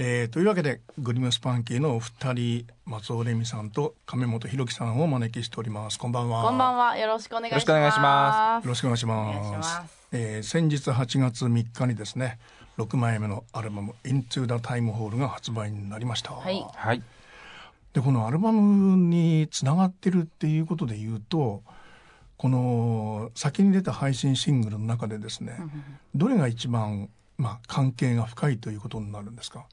えー、というわけでグリムスパンキーのお二人松尾レミさんと亀本弘樹さんをお招きしております。こんばんは。こんばんは。よろしくお願いします。よろしくお願いしまよろしくお願いします。えー、先日8月3日にですね6枚目のアルバム「Into the Time Hole」が発売になりました。はい、はい。でこのアルバムにつながってるっていうことで言うとこの先に出た配信シングルの中でですね、どれが一番、まあ、関係が深いということになるんですか？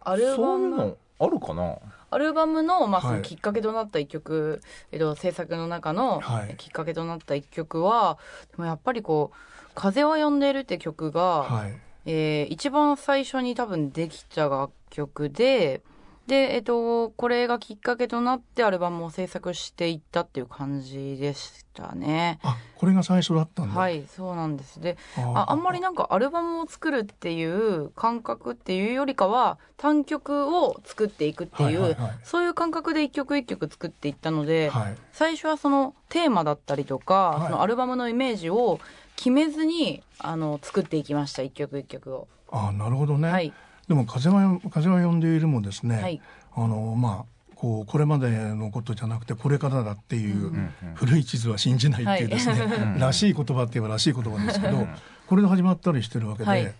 アルバム。のあるかな？アルバムの,、まあそはい。のきっかけとなった一曲、えっと、制作の中のはい。きっかけとなった一曲は、でもやっぱりこう「風は呼んでる」って曲が、はい。えー一番最初に多分できた楽曲でで、えっと、これがきっかけとなってアルバムを制作していったっていう感じでしたね。あこれが最初だったんだ。はいそうなんです。でああんまりなんかアルバムを作るっていう感覚っていうよりかは単曲を作っていくっていう、はいはいはい。そういう感覚で一曲一曲作っていったので、はい。最初はそのテーマだったりとか、はい。そのアルバムのイメージを決めずにあの作っていきました一曲一曲を。あなるほどね、はい、でも風は「風は呼んでいる」もですね、はい。あのまあこうこれまでのことじゃなくてこれからだっていう、古い地図は信じないっていうですね、はい。らしい言葉って言えばらしい言葉ですけど、これで始まったりしてるわけで、はい。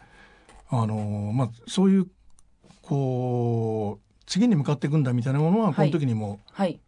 あのまあそういうこう次に向かっていくんだみたいなものはこの時にも、はい。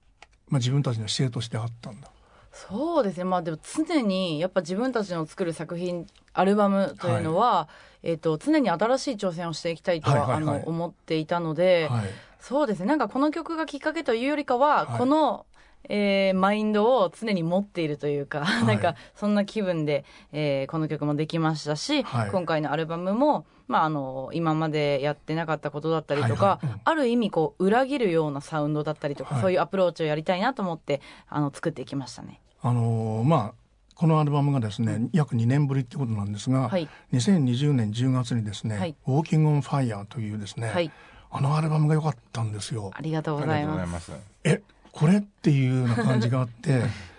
まあ、自分たちの姿勢としてあったんだ。そうですね。まあでも常にやっぱ自分たちの作る作品アルバムというのは、えっと常に新しい挑戦をしていきたいとは,、はいはいはい。あの思っていたので、はい。そうですね。なんかこの曲がきっかけというよりかは、はい。この、えーマインドを常に持っているというか、い。なんかそんな気分で、えーこの曲もできましたし、はい。今回のアルバムも、まあ、あの今までやってなかったことだったりとか、はいはい。うん。ある意味こう裏切るようなサウンドだったりとか、はい。そういうアプローチをやりたいなと思ってあの作っていきましたね。あのまあこのアルバムがですね約2年ぶりってことなんですが、はい。2020年10月にですね「はい。ウォーキング・オン・ファイヤー」というですね、はい、あのアルバムが良かったんですよ。ありがとうございま。す。えこれっていうような感じがあって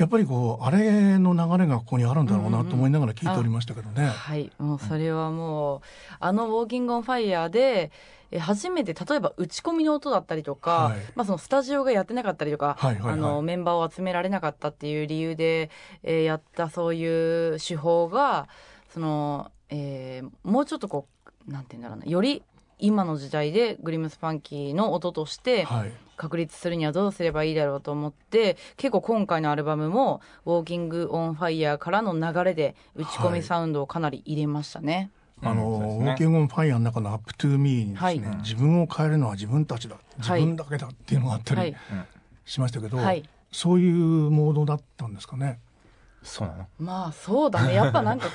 やっぱりこうあれの流れがここにあるんだろうなと思いながら聞いておりましたけどね。はい、もうそれはもう、あのウォーキングオンファイヤーで、え初めて例えば打ち込みの音だったりとか、はい。まあそのスタジオがやってなかったりとか、はいはいはい。あのメンバーを集められなかったっていう理由で、えーやったそういう手法が、その、えーもうちょっとこう、なんて言うんだろうな、より今の時代で GLIM SPANKY の音としてはい確立するにはどうすればいいだろうと思って結構今回のアルバムも「Walking On Fire」からの流れで打ち込みサウンドをかなり入れましたね。あの、うんねウォーキング・オン・ファイヤーの中の「 Up To Me」にですね、はい。自分を変えるのは自分たちだ自分だけだっていうのがあったりはい。しましたけど、はい。そういうモードだったんですかね。そうなの？まあそうだね。やっぱなんか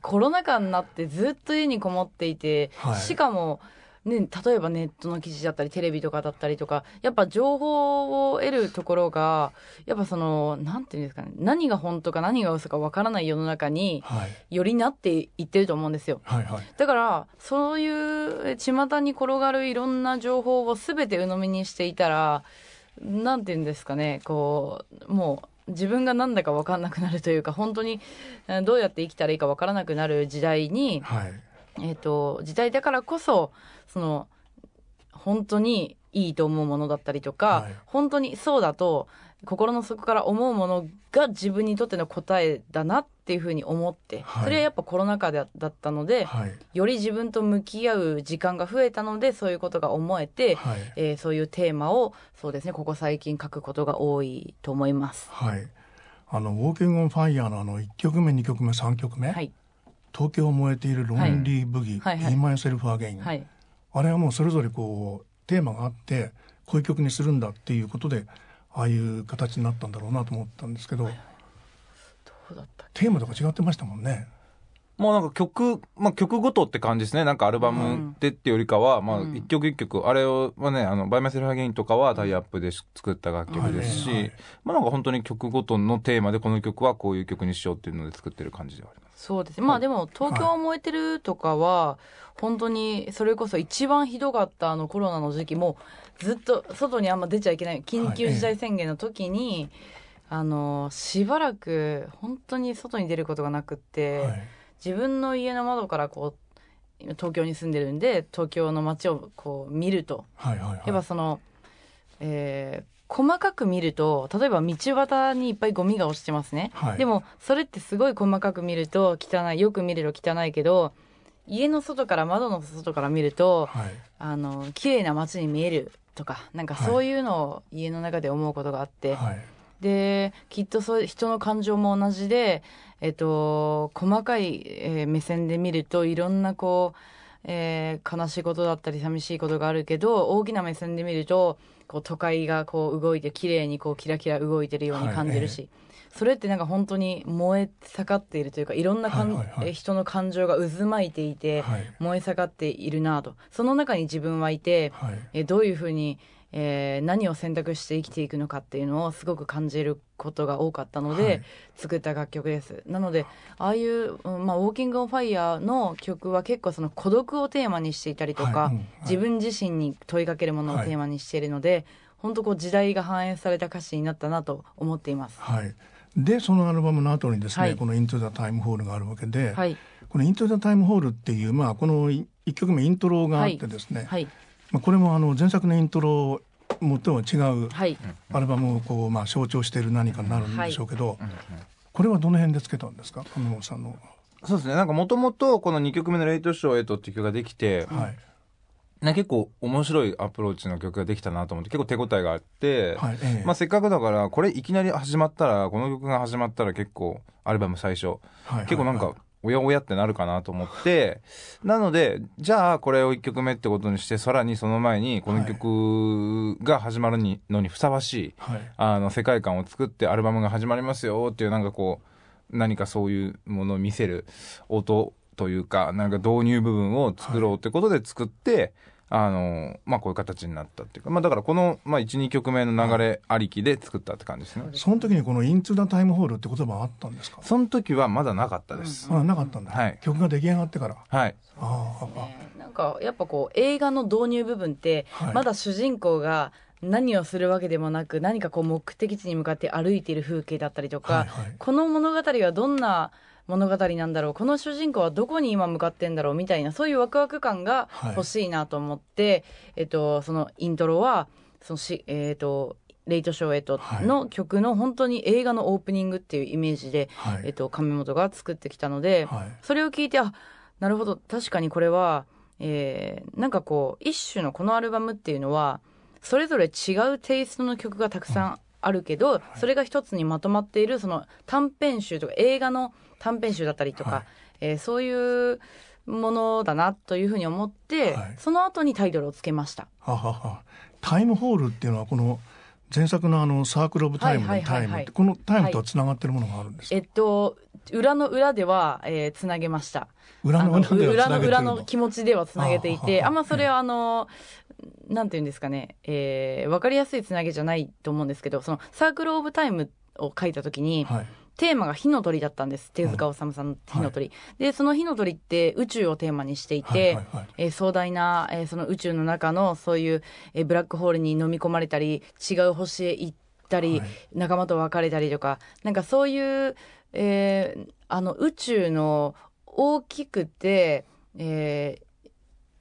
コロナ禍になってずっと家にこもっていて、はい。しかも、ね、例えばネットの記事だったりテレビとかだったりとかやっぱ情報を得るところがやっぱそのなんていうんですかね何が本当か何が嘘かわからない世の中にはい、よりなっていってると思うんですよ。はいはい。だからそういう巷に転がるいろんな情報を全て鵜呑みにしていたらなんて言うんですかねこうもう自分が何だか分かんなくなるというか本当にえーどうやって生きたらいいか分からなくなる時代に、はいえー、と時代だからこそその本当にいいと思うものだったりとか、はい。本当にそうだと心の底から思うものが自分にとっての答えだなっていうふうに思って、はい。それはやっぱコロナ禍だだったので、はい。より自分と向き合う時間が増えたのでそういうことが思えて、はい。えーそういうテーマをそうですねここ最近書くことが多いと思います。はい。あの Walking On Fire のあの1曲目2曲目3曲目、はい、東京は燃えてる Lonely Boogie、はい。はい By Myself Again、はい、あれはもうそれぞれこうテーマがあってこういう曲にするんだっていうことでああいう形になったんだろうなと思ったんですけど、どうだったっテーマとか違ってましたもんね。もうなんか曲、まあ曲ごとって感じですね。なんかアルバムでってよりかは、まあうん。一曲一曲、あれはね、あの、 By Myself Again とかはタイアップで作った楽曲ですし、はいはい。まあなんか本当に曲ごとのテーマでこの曲はこういう曲にしようっていうので作ってる感じではあります。そうです。ねまあでも「東京を燃えてる」とかは本当にそれこそ一番ひどかったあのコロナの時期もずっと外にあんま出ちゃいけない緊急事態宣言の時に、あのしばらく本当に外に出ることがなくって、はい。自分の家の窓からこう東京に住んでるんで東京の街をこう見ると。やっぱその、えー細かく見ると例えば道端にいっぱいゴミが落ちてますね、はいでもそれってすごい細かく見ると汚いよく見ると汚いけど家の外から窓の外から見るとはい。あの綺麗な街に見えるとかなんかそういうのを家の中で思うことがあって、はい。できっとそう人の感情も同じで、えっと、細かい、えー目線で見るといろんなこう、えー悲しいことだったり寂しいことがあるけど大きな目線で見るとこう都会がこう動いて綺麗にこうキラキラ動いてるように感じるし、それってなんか本当に燃え盛っているというかいろんなかん、はいはいはいえ人の感情が渦巻いていて、はい。燃え盛っているなとその中に自分はいて、はい。えーどういうふうに、えー何を選択して生きていくのかっていうのをすごく感じることが多かったので、はい。作った楽曲です。なのでああいう、うんまあ、ウォーキング・オン・ファイヤーの曲は結構その孤独をテーマにしていたりとか、はい。うん。はい。自分自身に問いかけるものをテーマにしているので、本当こう時代が反映された歌詞になったなと思っています。はい。で、そのアルバムの後にですね、はい。この Into the Time Hole があるわけで、はい、この Into the Time Hole っていう、まあ、この1曲目イントロがあってですね、はい、まあ、これもあの前作のイントロとは違うはい、アルバムをこう、まあ、象徴している何かになるんでしょうけど、これはどの辺でつけたんですか？亀本さんの。そうですね。なんかもともとこの2曲目のレイトショーへとっていう曲ができて、はい。な結構面白いアプローチの曲ができたなと思って、結構手応えがあって、はい。ええまあせっかくだから、これいきなり始まったら、この曲が始まったら結構、アルバム最初、はい結構なんか、おやおやってなるかなと思って、なので、じゃあこれを1曲目ってことにして、さらにその前にこの曲が始まるにのにふさわしい、はい。あの世界観を作ってアルバムが始まりますよっていうなんかこう何かそういうものを見せる音というかなんか導入部分を作ろうってことで作って、あのまあこういう形になったっていうかまあだからこの、まあ、12曲目の流れありきで作ったって感じですね、その時にこの Into the Time Hole って言葉はあったんですか？その時はまだなかったです、あなかったんだ、はい。曲が出来上がってから。はい。あああねなんかやっぱこう映画の導入部分って、はい。まだ主人公が何をするわけでもなく何かこう目的地に向かって歩いている風景だったりとか、はいはい。この物語はどんな物語なんだろう。この主人公はどこに今向かってんだろうみたいなそういうワクワク感が欲しいなと思って、えっと、そのイントロはそのし、えっとレイトショーエイトの曲の本当に映画のオープニングっていうイメージで、はい。えっと、亀本が作ってきたので、はい。それを聞いてあなるほど確かにこれは、えーなんかこう一種のこのアルバムっていうのはそれぞれ違うテイストの曲がたくさんあるけど、それが一つにまとまっているその短編集とか映画の短編集だったりとか、はい。えーそういうものだなというふうに思って、はい。その後にタイトルをつけました。ははは。タイムホールっていうのはこの前作のあのサークル・オブ・タイムはいのタイムって、はいはいはいこのタイムとはつながってるものがあるんですか、えっと裏の裏では、えーつなげました。裏の裏では裏の裏のの気持ちではつなげていて、ああんまそれはあの、なんていうんですかね、えー、わかりやすいつなげじゃないと思うんですけど、そのサークルオブタイムを書いたときに、はいテーマが火の鳥だったんです。手塚治虫さんの火の鳥。で、その火の鳥って宇宙をテーマにしていて、はいはいはい。えー壮大な、えーその宇宙の中のそういう、えーブラックホールに飲み込まれたり、違う星へ行ったり、はい。仲間と別れたりとか、なんかそういう、えーあの宇宙の大きくて、えー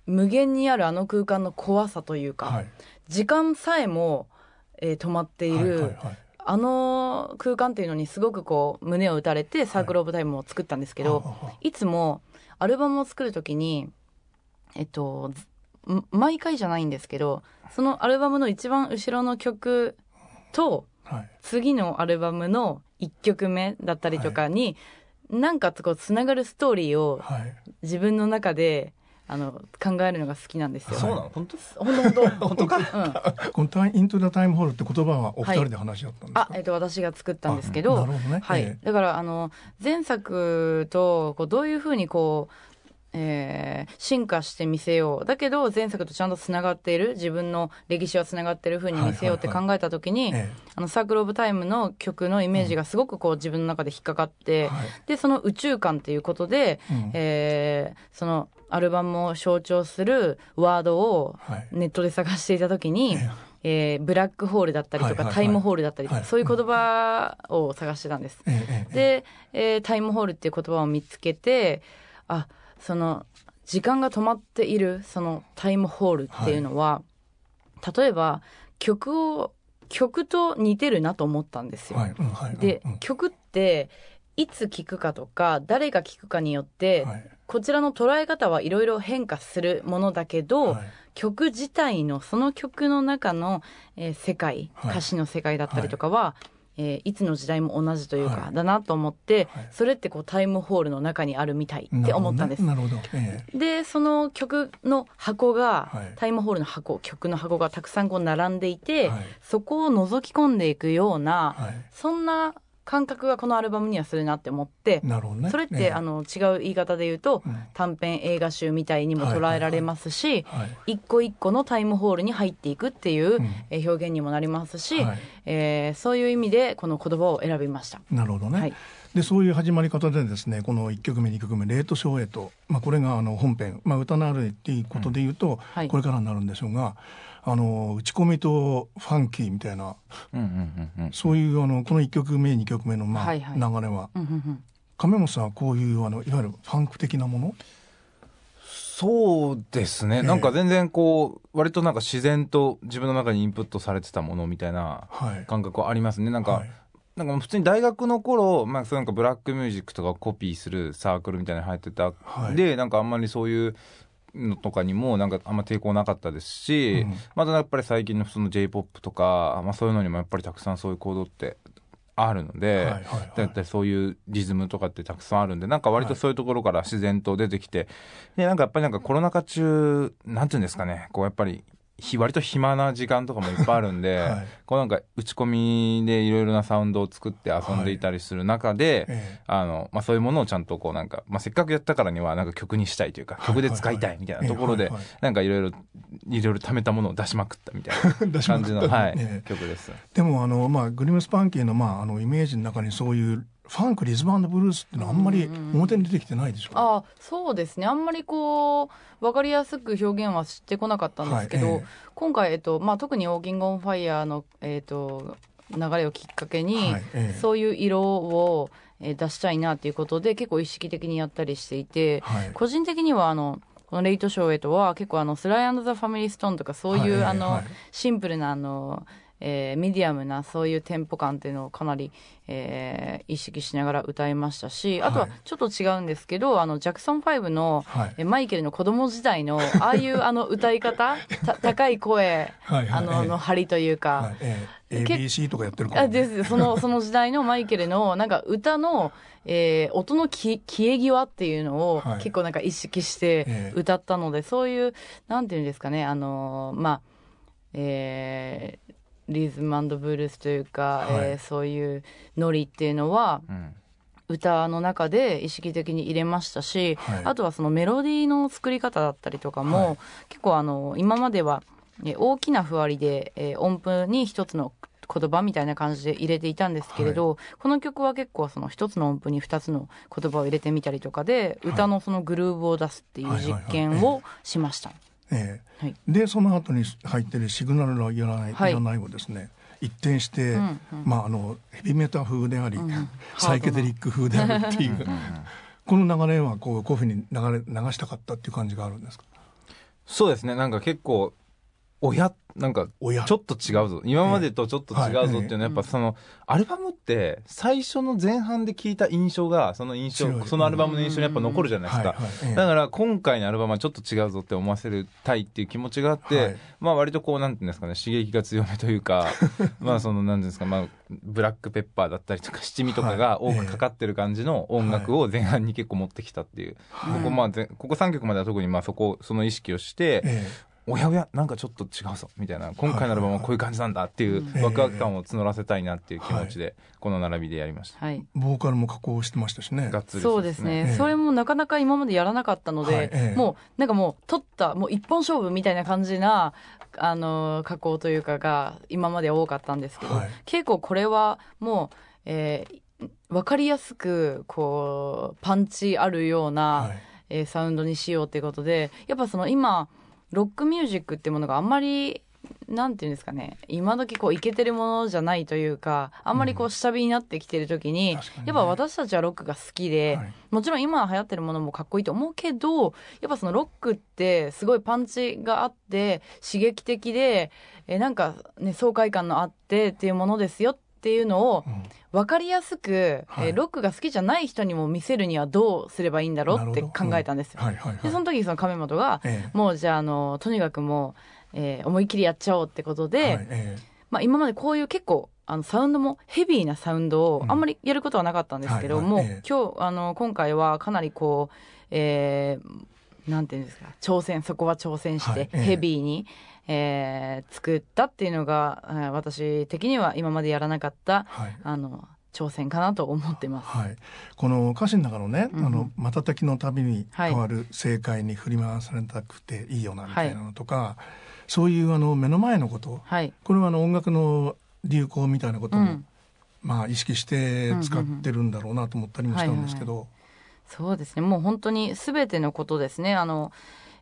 無限にあるあの空間の怖さというか、はい。時間さえも、えー止まっている、はいはいはいあの空間っていうのにすごくこう胸を打たれてサークルオブタイムを作ったんですけど、はははいつもアルバムを作るときに、えっと、毎回じゃないんですけど、そのアルバムの一番後ろの曲と、はい。次のアルバムの1曲目だったりとかに、なんかこうつながるストーリーをはい。自分の中であの考えるのが好きなんですよ。そうなの？本当？本当本当。本当か？うん。このタイイントゥ・ザ・タイムホールって言葉はお二人で話し合ったんですか、あ、えっと、私が作ったんですけど、あなるほどね。はい、ええ。だからあの前作とこうどういうふうにこう、えー進化して見せよう。だけど前作とちゃんとつながっている。自分の歴史はつながっているふうに見せようってはいはい考えた時に、え。あのサークル・オブ・タイムの曲のイメージがすごくこう自分の中で引っかかって、はい。でその宇宙観っていうことで、うん。えーそのアルバムを象徴するワードをはい。ネットで探していた時に、ええ。ーブラックホールだったりとか、はいはいはい。タイムホールだったりとか、はい。そういう言葉を探してたんです。で、えータイムホールっていう言葉を見つけてあその時間が止まっているそのタイムホールっていうのは、例えば曲を曲と似てるなと思ったんですよ。はいうんはいで、うん。曲っていつ聴くかとか誰が聴くかによって、はいこちらの捉え方はいろいろ変化するものだけど、はい。曲自体のその曲の中の、えー世界、はい。歌詞の世界だったりとかは、い。えーいつの時代も同じというか、はいだなと思って、はい。それってこうタイムホールの中にあるみたいって思ったんです。なるほど。えでその曲の箱が、はい。タイムホールの箱曲の箱がたくさんこう並んでいて、はい。そこを覗き込んでいくような、そんな感覚がこのアルバムにはするなって思って、なるほどね。それって、ええ。あの違う言い方で言うと、うん。短編映画集みたいにも捉えられますし、はい一個一個のタイムホールに入っていくっていう、うん。えー表現にもなりますし、はい。えーそういう意味でこの言葉を選びました。なるほどね、はい。でそういう始まり方でですねこの1曲目2曲目「レートショーエイト」まあ、これがあの本編、まあ、歌のあるっていうことで言うと、はい。これからになるんでしょうがあの打ち込みとファンキーみたいなそういうあのこの1曲目2曲目のまあ、はいはい。流れは。亀本さんはこういうあのいわゆるファンク的なもの？そうですね、ええ。なんか全然こう割となんか自然と自分の中にインプットされてたものみたいなはい。感覚はありますね。なんか、はい。なんか普通に大学の頃、まあ、そうなんかブラックミュージックとかをコピーするサークルみたいなの入ってた、はい。でなんかあんまりそういうのとかにもなんかあんま抵抗なかったですし、うん。またやっぱり最近のその j p o p とか、まあ、そういうのにもやっぱりたくさんそういう行動ってあるので、はいはいはい。だったりそういうリズムとかってたくさんあるんでなんか割とそういうところから自然と出てきて、でなんかやっぱりなんかコロナ禍中なんていうんですかねこうやっぱりひ割と暇な時間とかもいっぱいあるんで、はい。こうなんか打ち込みでいろいろなサウンドを作って遊んでいたりする中で、えあのまあ、そういうものをちゃんとこうなんか、まあ、せっかくやったからにはなんか曲にしたいというかはい曲で使いたいみたいなところではいはいはい。なんかいろいろいろいろ貯めたものを出しまくったみたいな 感じの、はいええ。曲です。でもあの、まあ、グリムスパンキーの,、まあ、あのイメージの中にそういうファンクリズムブルースっていうのはあんまり表に出てきてないでしょあそうですね。あんまりこう分かりやすく表現はしてこなかったんですけど、はいええ。今回、えっとまあ、特に「ウォーキング・オン・ファイヤーの」えっと流れをきっかけに、はいええ。そういう色を、えー出したいなっていうことで結構意識的にやったりしていて、はい。個人的にはあのこのレイトショーエイトは結構あのスライザ・ファミリー・ストーンとかそういう、はいあの、はい。シンプルなあの、えーミディアムなそういうテンポ感っていうのをかなり、えー意識しながら歌いましたしあとははいちょっと違うんですけど、あのジャクソン5の、はい。えマイケルの子供時代のああいうあの歌い方た高い声はいはい。あのの張りというか、はい。ええけ ABC とかやってるから、あです。そのその時代のマイケルのなんか歌の、えー音のき消え際っていうのをはい。結構なんか意識してええ歌ったので、そういうなんていうんですかねあのーまあえーリズムブルースというか、はい。えーそういうノリっていうのはうん。歌の中で意識的に入れましたし、はい。あとはそのメロディーの作り方だったりとかも、はい。結構あの今まではえー大きなふわりで、えー音符に一つの言葉みたいな感じで入れていたんですけれど、この曲は結構その一つの音符に二つの言葉を入れてみたりとかで、はい歌のそのグルーヴを出すっていう実験をしました。ええ。はい。でその後に入ってる「シグナルはいらない」はい。いらないをですね一転して、うんうん。まあ、あのヘビメタ風であり、うんうん。サイケデリック風であるっていう。この流れはこうこういうふうに流れ流したかったっていう感じがあるんですか？そうですね。なんか結構親なんかちょっと違うぞ。今までとちょっと違うぞっていうのはやっぱそのアルバムって最初の前半で聞いた印象がその印象そのアルバムの印象にやっぱ残るじゃないですか。だから今回のアルバムはちょっと違うぞって思わせるたいっていう気持ちがあって、はい。まあ割とこうなんていうんですかね刺激が強めというか まあそのなんていうんですかまあブラックペッパーだったりとか七味とかが多くかかってる感じの音楽を前半に結構持ってきたっていう、はい。ここまあぜここ3曲までは特にまあそこその意識をして、えおやおやなんかちょっと違うぞみたいな今回のアルバムはこういう感じなんだっていうえワクワク感を募らせたいなっていう気持ちでこの並びでやりました。はい。えボーカルも加工してましたしね。がっつりそうですね、ええそれもなかなか今までやらなかったので、はい。ええ。もうなんかもう取ったもう一本勝負みたいな感じなあの加工というかが今まで多かったんですけど、はい。結構これはもう、えー、分かりやすくこうパンチあるような、はい。えーサウンドにしようっていうことでやっぱその今ロックミュージックっていうものがあんまりなんていうんですかね今時こうイケてるものじゃないというかあんまりこう下火になってきてる時に、確かにね。やっぱ私たちはロックが好きで、はい。もちろん今流行ってるものもかっこいいと思うけどやっぱそのロックってすごいパンチがあって刺激的でえなんかね爽快感のあってっていうものですよっていうのをうん。分かりやすく、はい。えロックが好きじゃない人にも見せるにはどうすればいいんだろうって考えたんですよ。はいはいはい。でその時その亀本がえもうじゃああのとにかくもう、えー思いっきりやっちゃおうってことで、えはいえ。まあ、今までこういう結構あのサウンドもヘビーなサウンドをうん。あんまりやることはなかったんですけども、はいはい。ええ。今日あの今回はかなりこう、えーなんていうんですか挑戦そこは挑戦して、はい。ええ。ヘビーに、えー作ったっていうのが、えー私的には今までやらなかったえはい。あの挑戦かなと思ってます。はい、この歌詞の中のね、うんうん。あの瞬きのたびにはい。変わる正解に振り回されたくていいよなみたいなのとか、そういうあの目の前のことはい、これはあの音楽の流行みたいなことも、うん。まあ意識して使ってるんだろうなと思ったりもしたんですけど、そうですね。もう本当に全てのことですね。あの、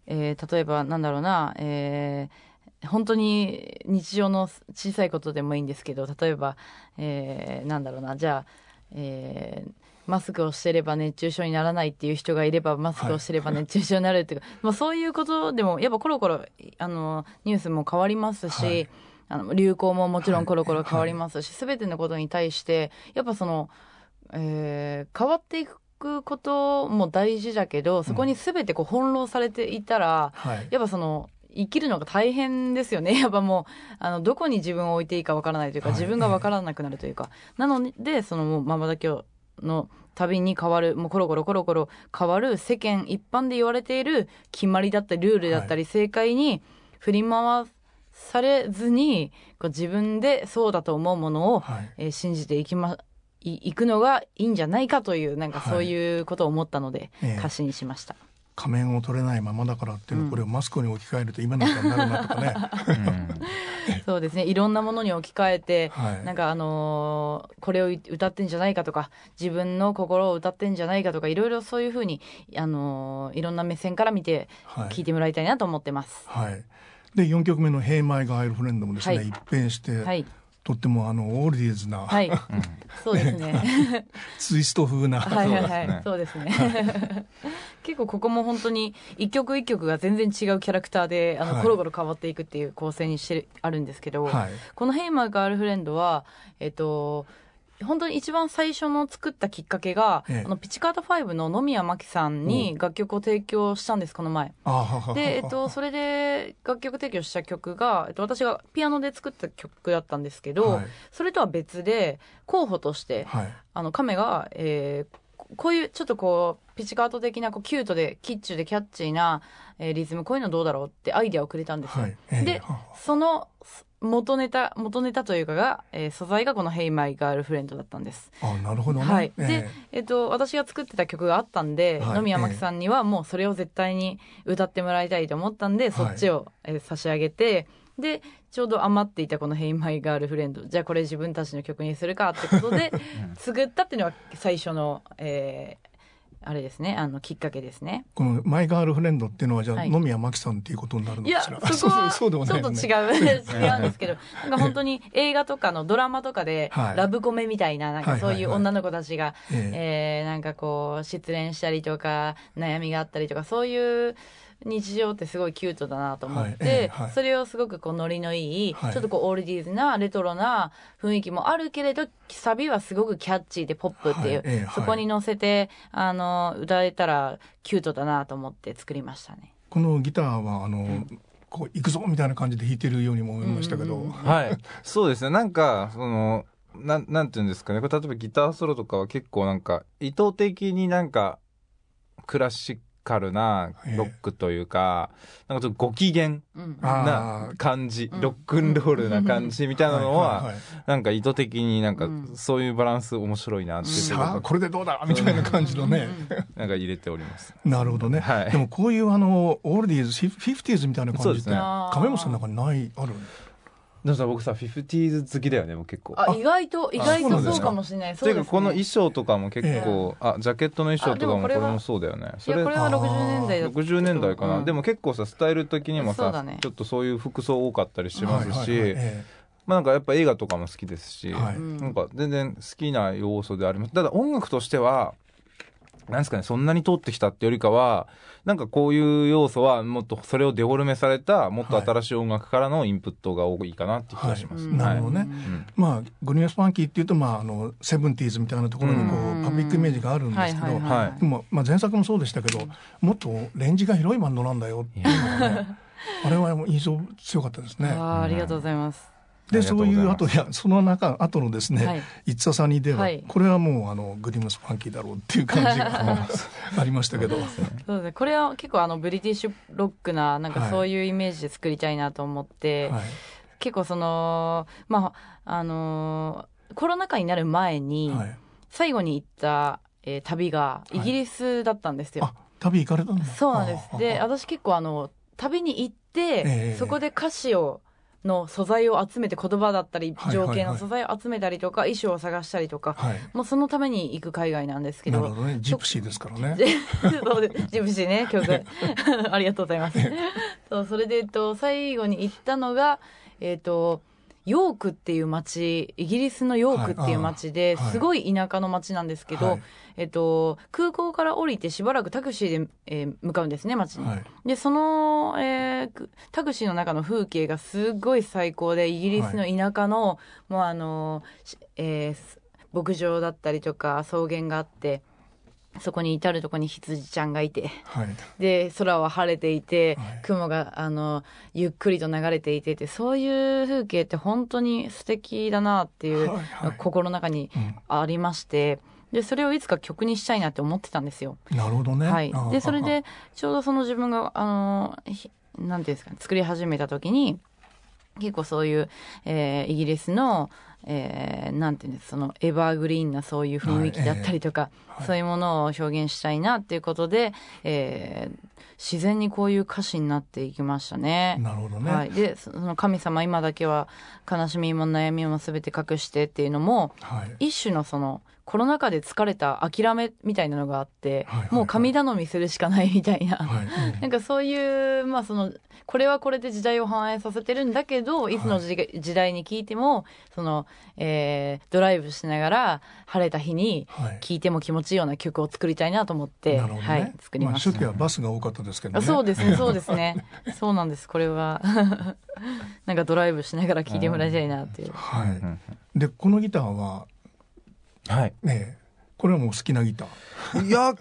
えー例えばなんだろうな、えー本当に日常の小さいことでもいいんですけど例えば、えーなんだろうな。じゃあ、えーマスクをしてれば熱中症にならないっていう人がいればマスクをしてれば熱中症になるっていうか、まあ、そういうことでもやっぱコロコロあのニュースも変わりますし、はい。あの流行ももちろんコロコロ変わりますし、全てのことに対してやっぱその、えー変わっていくことも大事だけどそこに全てこう翻弄されていたら、はい。やっぱその生きるのが大変ですよね。やっぱもう、あの、どこに自分を置いていいかわからないというか、はい自分がわからなくなるというか。なので、そのもう、まばだきの旅に変わる、もうコロコロコロコロ変わる世間一般で言われている決まりだったり、ルールだったり、正解に振り回されずに、こう自分でそうだと思うものを、はいえー信じていきま、いいくのがいいんじゃないかという、なんかそういうことを思ったので、ええ歌詞にしました。仮面を取れないままだからっていうの、これをマスクに置き換えると今なんかになるなとかね、そうですね。いろんなものに置き換えて、はい。なんかあのーこれを歌ってんじゃないかとか自分の心を歌ってんじゃないかとかいろいろそういうふうに、あのーいろんな目線から見てはい。聞いてもらいたいなと思ってます。はい、で4曲目の「Hey My Girlfriend」もですね、はい。一変して、はい、とってもあのオールディーズな、はい、そうですね。ツイスト風な、はいはいはい、そそうですね。結構ここも本当に一曲一曲が全然違うキャラクターで、あの、はい。コロコロ変わっていくっていう構成にしてるあるんですけど、はい。このヘイマーガールフレンドは、えっと、本当に一番最初の作ったきっかけが、ええ。あのピチカート5の野宮真紀さんに楽曲を提供したんです、この前。で、えっと、それで楽曲提供した曲が、えっと、私がピアノで作った曲だったんですけど、はい。それとは別で、候補として、はい。あの、亀が、えーここういうちょっとこう、ピチカート的なこうキュートで、キッチュでキャッチーな、えーリズム、こういうのどうだろうってアイデアをくれたんですよ。はい。ええ。でその元ネタ、元ネタというかが、えー素材がこの Hey My Girlfriend だったんです。あなるほどね、はい。ええで、えっと、私が作ってた曲があったんで、はい野宮真紀さんにはもうそれを絶対に歌ってもらいたいと思ったんで、そっちを、えー差し上げて、で、ちょうど余っていたこの Hey My Girlfriend、じゃあこれ自分たちの曲にするかってことで、作ったっていうのは最初の、えーあれですね、あの、きっかけですね。この「マイ・ガールフレンド」っていうのはじゃあ、はい。野宮真紀さんっていうことになるのいや、かしら？そこはちそうでょっともないのね違う、違うんですけど、なんか本当に映画とかのドラマとかで、はい。ラブコメみたいな、なんかそういう女の子たちが、ええ。えーなんかこう、失恋したりとか、悩みがあったりとか、そういう日常ってすごいキュートだなと思って、はいええはいそれをすごくこうノリのいい、はいちょっとこうオールディーズなレトロな雰囲気もあるけれど、サビはすごくキャッチーでポップっていう、はいそこに乗せて、あの、歌えたらキュートだなと思って作りましたね。このギターはあの、こう行くぞみたいな感じで弾いてるようにも思いましたけど、うんうんうんはい。そうですね。なんか、その、なん、なんていうんですかね。これ例えばギターソロとかは結構なんか、意図的になんか、クラシカルなロックというか、なんかちょっとご機嫌な感じ、うん。ロックンロールな感じみたいなのは、なんか意図的になんかうん。そういうバランス面白いなっていうところさあこれでどうだみたいな感じのね、なんか入れております。なるほどね、はい。でもこういうあのオールディーズフィフティーズみたいな感じってそうですね。亀本さんの中にないある？でもさ僕さ 50s 好きだよねもう結構。あ意外と意外とそうか？かもしれない。というかこの衣装とかも結構、あジャケットの衣装とかもこれはもそうだよね。すねいやこれはあー。60年代だったけど60年代かな、うん。でも結構さスタイル的にもさ、ちょっとそういう服装多かったりしますし、はいはいはい。え。まあなんかやっぱ映画とかも好きですし、はい。うん。なんか全然好きな要素であります。ただ音楽としてはなんですかねそんなに通ってきたってよりかはなんかこういう要素はもっとそれをデフォルメされたもっと新しい音楽からのインプットが多いかなっていう気がします、はい。なるほどね。はいうん。まあグリーンスパンキーっていうとまああのセブンティーズみたいなところにこうん。うパブリックイメージがあるんですけど、はいはいはいでも、まあ、前作もそうでしたけどもっとレンジが広いバンドなんだよっていうのがね あれはもう印象強かったですね。ありがとうございます、でそうういうございやその中後のですねはい「It's a Sunny Day は」はい。これはもうあのグリムスパンキーだろうっていう感じが ありましたけど。そうですね。これは結構あのブリティッシュロックななんかそういうイメージで作りたいなと思って、はい。結構そのまああのーコロナ禍になる前にはい、最後に行った、えー旅がイギリスだったんですよ、あ旅行かれたんだ。そうなんです。あで私結構あの旅に行って、ええ。そこで歌詞をの素材を集めて言葉だったり情景の素材を集めたりとか、衣装を探したりとか、はい。もうそのために行く海外なんですけど。なるほどね。ジプシーですからね。ジプシーね 曲 ありがとうございます。そうそれで、えっと、最後に行ったのがえっとヨークっていう町イギリスのヨークっていう町で、すごい田舎の町なんですけど、はい。えっと、空港から降りてしばらくタクシーで、えー向かうんですね町に。はい。でその、えーくタクシーの中の風景がすごい最高でイギリスの田舎の、もうあのしえーす牧場だったりとか草原があってそこに至るとこに羊ちゃんがいて。はい。で空は晴れていて、はい。雲があのゆっくりと流れていてってそういう風景って本当に素敵だなっていう、はいはい。心の中にうん。ありまして。でそれをいつか曲にしたいなって思ってたんですよ。なるほどね。はい。あ、でそれでちょうどその自分があのひなんていうんですかね作り始めた時に結構そういう、えーイギリスの、えーなんていうんですそのエバーグリーンなそういう雰囲気だったりとか、はいええはいそういうものを表現したいなっていうことで、えー自然にこういう歌詞になっていきましたね。なるほどね。はい、でその神様今だけは悲しみも悩みも全て隠してっていうのもはい一種のそのコロナ禍で疲れた諦めみたいなのがあって、はいはいはいもう神頼みするしかないみたいな、はいうん なんかそういうまあそのこれはこれで時代を反映させてるんだけどいつの時,、時代に聞いてもその、えードライブしながら晴れた日にはい聴いても気持ちいいような曲を作りたいなと思って、なるほどね。はい、作りました。あ初期はバスが多かったですけどあね。そうですね、そうですね。そうなんです。これは なんかドライブしながら聴いてもらいたいなっていう。はうんい。でこのギターははい。ねこれはもう好きなギター。いや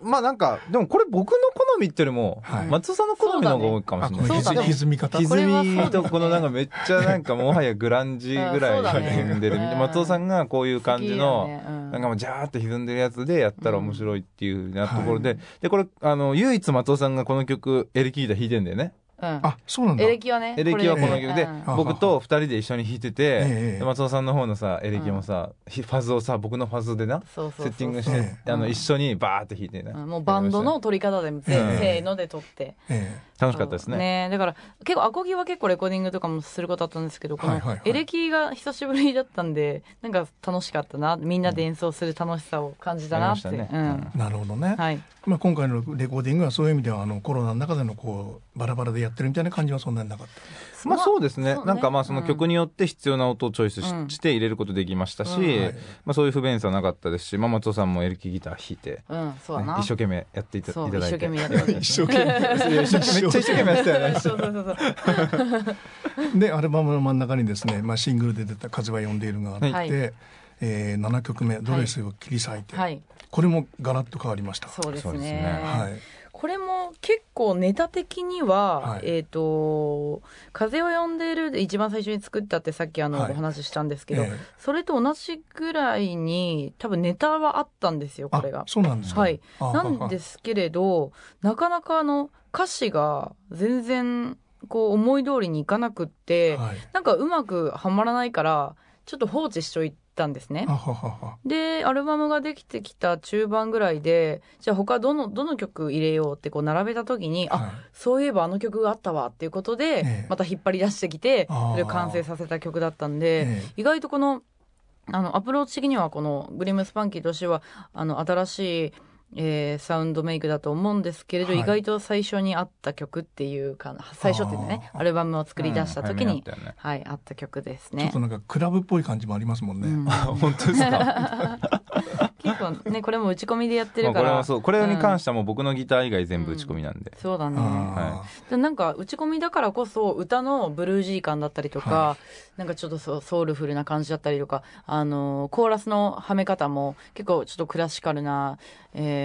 まあなんかでもこれ僕の好みっていうよりも、はい。松尾さんの好みの方が多いかもあしれない。そうだね。歪み方。歪みとこのなんかめっちゃなんかもはやグランジぐらい歪んでる、うん松尾さんがこういう感じの、なんかもうジャーって歪んでるやつでやったら面白いっていうなところで、でこれあの唯一松尾さんがこの曲エレキギター弾いてんだよねうん。あそうなんだ。エレキはね。エレキはこのれ曲で、うん。僕と二人で一緒に弾いてて、松尾さんの方のさエレキもさ、ひファズをさ僕のファズでなそうそうそうそう。セッティングして、えあのうん一緒にバーって弾いてね、うんもうバンドの取り方で、せーので撮って。え楽しかったですね。だから結構アコギは結構レコーディングとかもすることあったんですけどこのエレキが久しぶりだったんでなんか楽しかったなみんなで演奏する楽しさを感じたなって、なるほどね。はい。まあ今回のレコーディングはそういう意味ではあのコロナの中でのこうバラバラでやってるみたいな感じはそんなになかった。まあそうですね。ね。なんかまあその曲によって必要な音をチョイスし,、うん。て入れることできましたし、うん。はい。まあ、そういう不便さはなかったですし、まあ、松尾さんもエレキギター弾いて、うんそうだな、ね一生懸命やっていただいて。一生懸命やってた 一生懸命。いや一生懸命。めっちゃ一生懸命やってたよね。そうそうそうそう。でアルバムの真ん中にですね、まあ、シングルで出た「風は呼んでいる」があって、はい。えー、7曲目「ドレスを切り裂いて」はい。これもガラッと変わりました。そうですね。そうですね。はいこれも結構ネタ的には、はい。えっ、と「風を呼んでいる」で一番最初に作ったってさっきあの、はい。お話ししたんですけど、ええ。それと同じぐらいに多分ネタはあったんですよこれが。あ。そうなんですか。はい。あなんですけれどなかなかあの歌詞が全然こう思い通りにいかなくって、はい。なんかうまくはまらないからちょっと放置しといてたんですね。でアルバムができてきた中盤ぐらいでじゃあ他どのどの曲入れようってこう並べた時に、あはい。そういえばあの曲があったわっていうことで、ええ。また引っ張り出してきてあー。それを完成させた曲だったんで、え。意外とこのあのアプローチ的にはこのグリムスパンキーとしてはあの新しい、えーサウンドメイクだと思うんですけれど、はい。意外と最初にあった曲っていうかな最初っていうねアルバムを作り出した時に、うん早めにあったよね。はいあった曲ですね。ちょっと。なんかクラブっぽい感じもありますもんね。うん。本当ですか？結構ねこれも打ち込みでやってるから。まあこれはそうこれに関ししてはもう僕のギター以外全部打ち込みなんで、そうだね、あでなんか打ち込みだからこそ歌のブルージー感だったりとか、はなんかちょっとそうソウルフルな感じだったりとかあのコーラスのはめ方も結構ちょっとクラシカルな、えー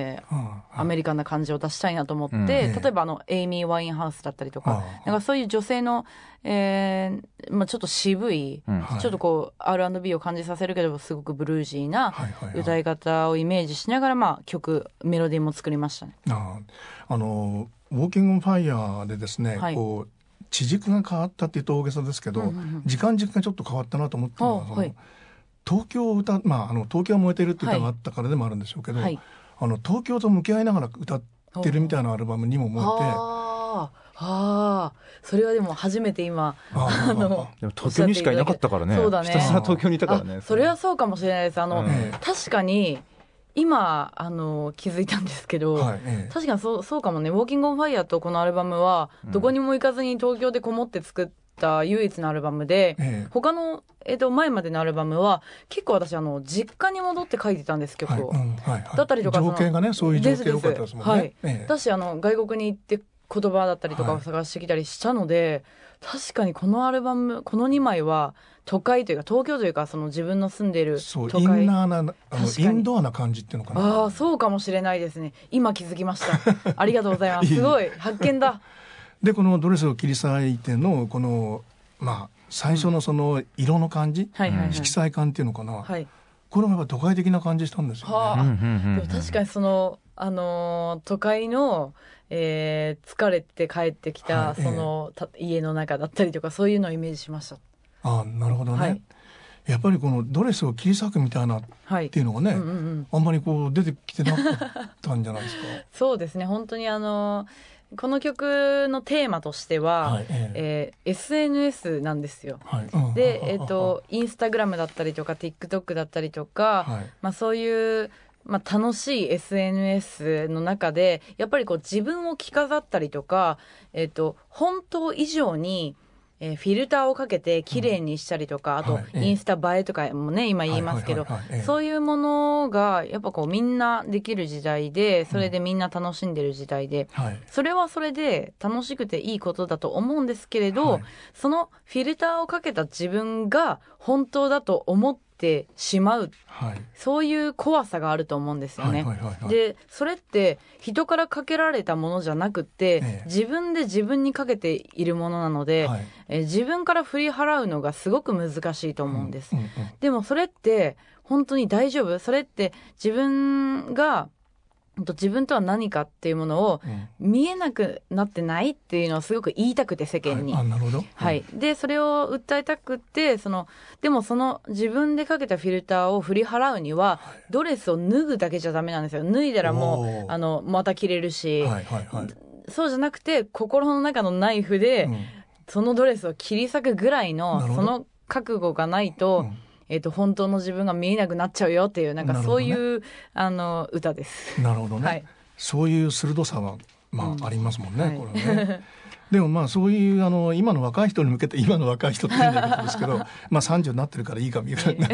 アメリカンな感じを出したいなと思って、例えばあのエイミー・ワインハウスだったりとかなんかそういう女性の、えーまあ、ちょっと渋い、ちょっとこう R&B を感じさせるけどすごくブルージーな歌い方をイメージしながら、まあ、曲メロディーも作りましたね。あーあのウォーキング・ファイヤーでですね、はい。こう地軸が変わったっていうと大げさですけど、うんうんうん。時間軸がちょっと変わったなと思ったのは、東京を歌まああの東京は燃えてるって歌があったからでもあるんでしょうけど、はいあの東京と向き合いながら歌ってるみたいなアルバムにも思えて、あ。あ。それはでも初めて今あのでも東京にしかいなかったからね。そうだね。ひたすら東京にいたからあねそれはそうかもしれないです。あの、うん。え確かに今あの気づいたんですけど、はいええ。確かにそうそうかもね「ウォーキング・オン・ファイヤー」とこのアルバムはうん。どこにも行かずに東京でこもって作った唯一のアルバムで、ええ。他の、えっと前までのアルバムは結構私あの実家に戻って書いてたんです曲を。はいうんはいはい。だったりとかその情景がねそういう情景良かったですもんね。はいええ。私あの外国に行って言葉だったりとかをはい。探してきたりしたので、確かにこのアルバムこの2枚は都会というか東京というかその自分の住んでいるそうイン都会ナーなあのインドアな感じっていうのかな。ああそうかもしれないですね。今気づきました。ありがとうございます。すごい。発見だでこのドレスを切り裂いてのこのまあ最初のその色の感じ、はいはいはい、色彩感っていうのかな、はい。これもやっぱ都会的な感じしたんですよね。はあ。でも確かにその、あのー都会の、えー疲れて帰ってきた、はいそのた家の中だったりとかそういうのをイメージしました。あなるほどね、はい。やっぱりこのドレスを切り裂くみたいなっはいてい。うのがね、うんうんうん、あんまりこう出てきてなかったんじゃないですか？そうですね。本当にあのーこの曲のテーマとしては、はいええ。えー SNS なんですよ。はい。うん。で、えっ、と、インスタグラムだったりとか、TikTok だったりとか、はい。まあそういう、まあ楽しい SNS の中で、やっぱりこう自分を着飾ったりとか、えっ、と、本当以上に、えーフィルターをかけて綺麗にしたりとか、あとはい。ええ。インスタ映えとかもね、今言いますけどそういうものがやっぱこうみんなできる時代で、それでみんな楽しんでる時代で、はい。それはそれで楽しくていいことだと思うんですけれど、はい。そのフィルターをかけた自分が本当だと思ってしまう。はい。そういう怖さがあると思うんですよね。はいはいはいはい。でそれって人からかけられたものじゃなくって、ええ。自分で自分にかけているものなので、はい。えー自分から振り払うのがすごく難しいと思うんです。うんうん。でもそれって本当に大丈夫？それって自分が自分とは何かっていうものをうん。見えなくなってないっていうのをすごく言いたくて世間に。はい、あなるほど、はい、でそれを訴えたくってそのでもその自分でかけたフィルターを振り払うにはドレスを脱ぐだけじゃダメなんですよ。脱いだらもうあのまた着れるし、はいはいはい、そうじゃなくて心の中のナイフで、うん。そのドレスを切り裂くぐらいのその覚悟がないと,、うんえっと本当の自分が見えなくなっちゃうよっていうなんかそういう、あの歌です。なるほどね、はい。そういう鋭さはまあ、うんありますもんね、はいこれね。でもまあそういうあの今の若い人に向けて今の若い人って言うんですけど まあ30になってるからいいかみたい。な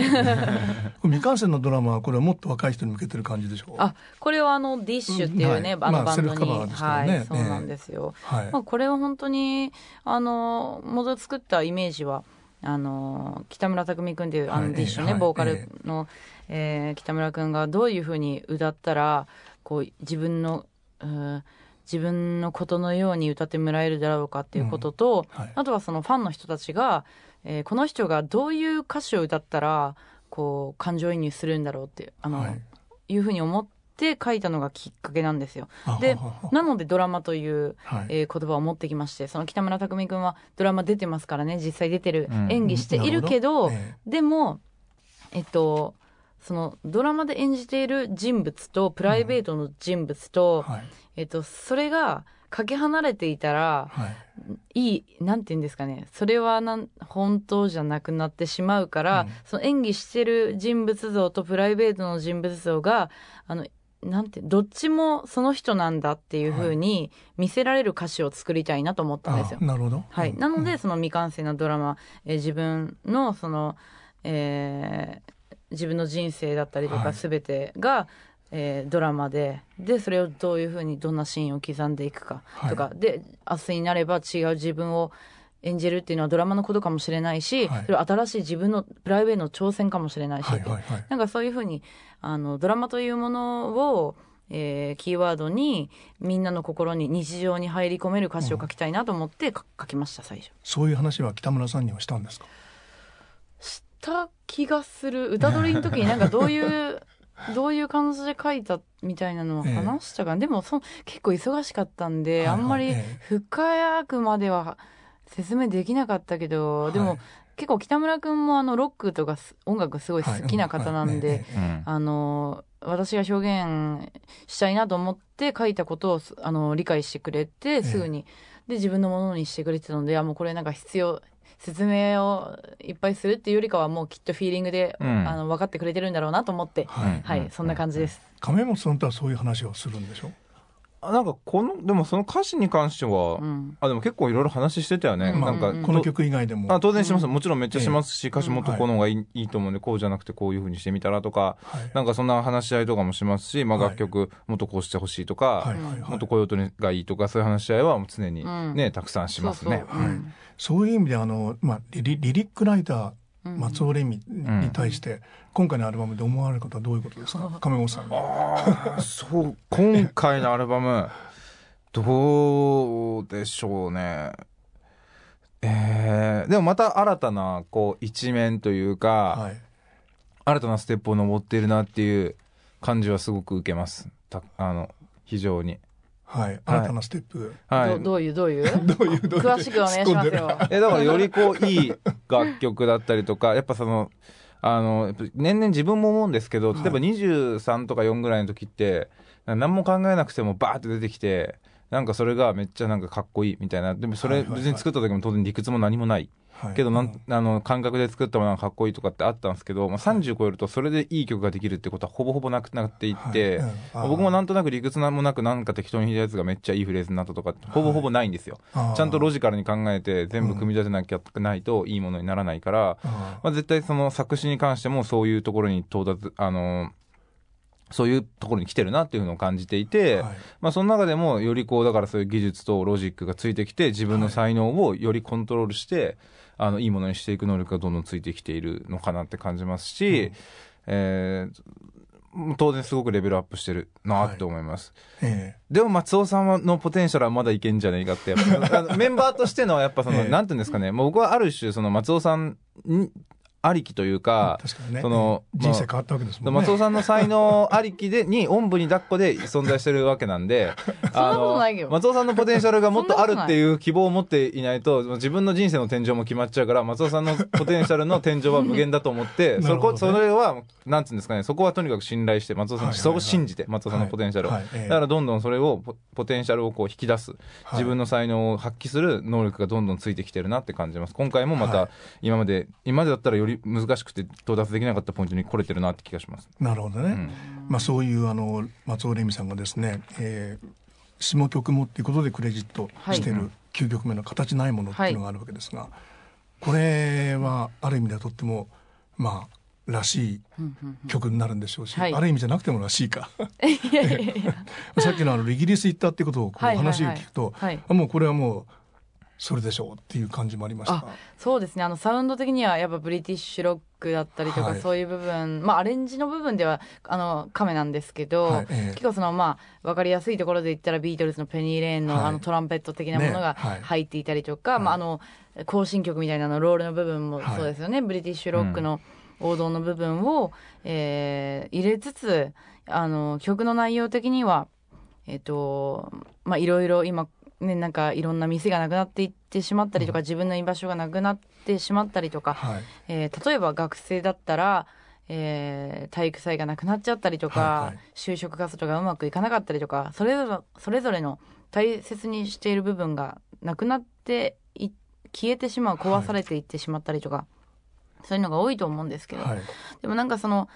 未完成のドラマはこれはもっと若い人に向けてる感じでしょう？あこれはあのディッシュっていうね、うんはい。まああのバンドに、セルフカバーですからね。はいそうなんですよ。はい、まあ、これは本当にあの元作ったイメージはあの北村匠海君っていうあはいのディッシュね、ええはいボーカルの、えー北村君がどういうふうに歌ったらこう自分の、うん自分のことのように歌ってもらえるだろうかっていうことと、はい。あとはそのファンの人たちが、えーこの人がどういう歌詞を歌ったらこう感情移入するんだろうってあの、はい。い、うふうに思って書いたのがきっかけなんですよ。でなのでドラマというはい。えー言葉を持ってきましてその北村匠海君はドラマ出てますからね実際出てるうん演技しているけど、なるほえでもえっとそのドラマで演じている人物とプライベートの人物と、はい。えっと、それがかけ離れていたらはい。いいなんて言うんですかねそれはなん本当じゃなくなってしまうから、うん。その演技してる人物像とプライベートの人物像があのなんてどっちもその人なんだっていう風に見せられる歌詞を作りたいなと思ったんですよ。あ。なるほど。はい、うんなのでその未完成なドラマ、えー自分のその、えー自分の人生だったりとはい。か全てが、えードラマででそれをどういうふうにどんなシーンを刻んでいくかとか、で明日になれば違う自分を演じるっていうのはドラマのことかもしれないし、はい。それは新しい自分のプライベートの挑戦かもしれないし、はいはいはい。なんかそういうふうにあのドラマというものを、えーキーワードにみんなの心に日常に入り込める歌詞を書きたいなと思ってか書きました最初。そういう話は北村さんにはしたんですか？した気がする。歌取りの時になんかどういう どういう感じで書いたみたいなのを話したかな、でもそ結構忙しかったんで、はいはい。あんまりええ。深くまでは説明できなかったけど、でも、はい結構北村君もあのロックとかす音楽すごい好きな方なんで、あの私が表現したいなと思って書いたことをすあの理解してくれてすぐに、で自分のものにしてくれてたのであもうこれなんか必要説明をいっぱいするっていうよりかはもうきっとフィーリングで、うん。あの分かってくれてるんだろうなと思って、はい。はい、うん。そんな感じです。亀本さんとはそういう話をするんでしょ？あなんかこのでもその歌詞に関しては、うん。あでも結構いろいろ話してたよね、うん。なんか、うんこの曲以外でも。あ当然します、うん。もちろんめっちゃしますし、歌詞もっとこの方がいい,、い、いと思うんでこうじゃなくてこういうふうにしてみたらとかはい。なんかそんな話し合いとかもしますし、まあ、はい楽曲もっとこうしてほしいとか、はい。もっとこういう音がいいとかそういう話し合いはもう常にうん。ね、たくさんしますね。そうそう。うんそういう意味であの、まあ、リリリリックライターうん松尾レミに対して、今回のアルバムで思われることはどういうことですか？亀本さん。が。ああそう。今回のアルバム どうでしょうね。えー、でもまた新たなこう一面というか、はい。新たなステップを登っているなっていう感じはすごく受けます。たあの非常にはい、新たなステップ。はい。どどういうどういう？どういう どういう？詳しくお願いしますよ。えだから よりこういい楽曲だったりとかやっぱそのあの年々自分も思うんですけど例えば23とか4ぐらいの時って何も考えなくてもバーって出てきてなんかそれがめっちゃなんかかっこいいみたいな。でもそれはいはいはい。別に作った時も当然理屈も何もないはい。けどなん、うん。あの感覚で作ったものがかっこいいとかってあったんですけど、まあ、30超えるとそれでいい曲ができるってことはほぼほぼなくなってい。って、はい。うんまあ僕もなんとなく理屈もなくなんか適当に弾いたやつがめっちゃいいフレーズになったとかほぼほぼないんですよ、あー。ちゃんとロジカルに考えて全部組み立てなきゃないといいものにならないから、あまあ、絶対その作詞に関してもそういうところに到達あのそういうところに来てるなっていうのを感じていて、ーはい。まあ、その中でもよりこうだからそういう技術とロジックがついてきて自分の才能をよりコントロールして、あのいいものにしていく能力がどんどんついてきているのかなって感じますし、うん。えー当然すごくレベルアップしてるなって思います、えでも松尾さんのポテンシャルはまだいけんじゃないかってやっメンバーとしてのやっぱその、ええ。なんていうんですかね。もう僕はある種その松尾さんにありきというえか、その人生変わったわけですもんね。松尾さんの才能ありきでにおんぶに抱っこで存在してるわけなんで あの松尾さんのポテンシャルがもっとあるっていう希望を持っていないと自分の人生の天井も決まっちゃうから松尾さんのポテンシャルの天井は無限だと思って なそこそれはなんつうんですかねそこはとにかく信頼して松尾さんはいはいはいそこを信じて松尾さんのポテンシャルを、はいはいええ。だからどんどんそれをポポテンシャルをこう引き出すはい。自分の才能を発揮する能力がどんどんついてきてるなって感じます。今回もまはい。た今まで今までだったらより難しくて到達できなかったポイントに来れてるなって気がします。なるほどね。うん。まあそういうあの松尾レミさんがですね、えー下曲もっていうことでクレジットしてはいる9曲目の形ないものっていうのがあるわけですが、これはある意味ではとってもまあらしい曲になるんでしょうし、はい。ある意味じゃなくてもらしいか。さっきのあのイギリス行ったってことをこうはいはいはい。話を聞くと、はい。あもうこれはもうそれでしょうっていう感じもありました。が。そうですね。あのサウンド的にはやっぱブリティッシュロックだったりとか、はい。そういう部分まあアレンジの部分ではあのカメなんですけど、はいええ。結構そのまあ分かりやすいところで言ったらビートルズのペニー・レーンの,、はい。あのトランペット的なものが入っていたりとか、はい。まあ、あの行進曲みたいなのロールの部分もそうですよね、ブリティッシュロックの王道の部分を、えー入れつつあの曲の内容的にはえっ、とまあいろいろ今ねなんかいろんな店がなくなっていってしまったりとか、自分の居場所がなくなってしまったりとか、はい。えー例えば学生だったら、えー体育祭がなくなっちゃったりとか、はいはい。就職活動がうまくいかなかったりとかそれぞれそれぞれの大切にしている部分がなくなってい消えてしまう壊されていってしまったりとか、そういうのが多いと思うんですけど、はい。でもなんかその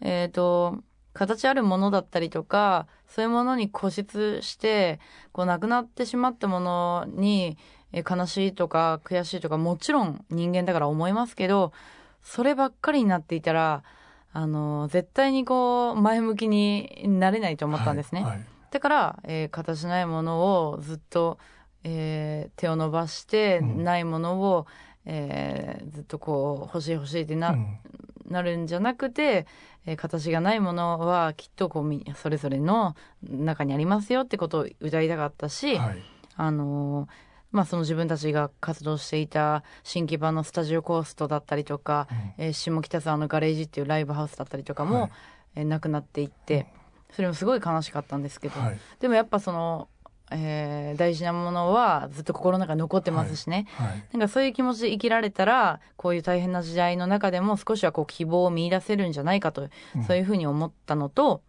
えっ、と形あるものだったりとかそういうものに固執してこうなくなってしまったものにえー悲しいとか悔しいとかもちろん人間だから思いますけどそればっかりになっていたらあの絶対にこう前向きになれないと思ったんですね。はいはい。だから、えー形ないものをずっと、えー手を伸ばして、うん。ないものを、えーずっとこう欲しい欲しいってな,、うんなるんじゃなくて、えー形がないものはきっとこうみそれぞれの中にありますよってことを歌いたかったし、はい。あのーまあ、その自分たちが活動していた新規版のスタジオコーストだったりとか、えー下北沢のガレージっていうライブハウスだったりとかも、はい。えーなくなっていってそれもすごい悲しかったんですけど、はい。でもやっぱその、えー大事なものはずっと心の中に残ってますしね、はい。なんかそういう気持ちで生きられたらこういう大変な時代の中でも少しはこう希望を見出せるんじゃないかと、うん。そういうふうに思ったのと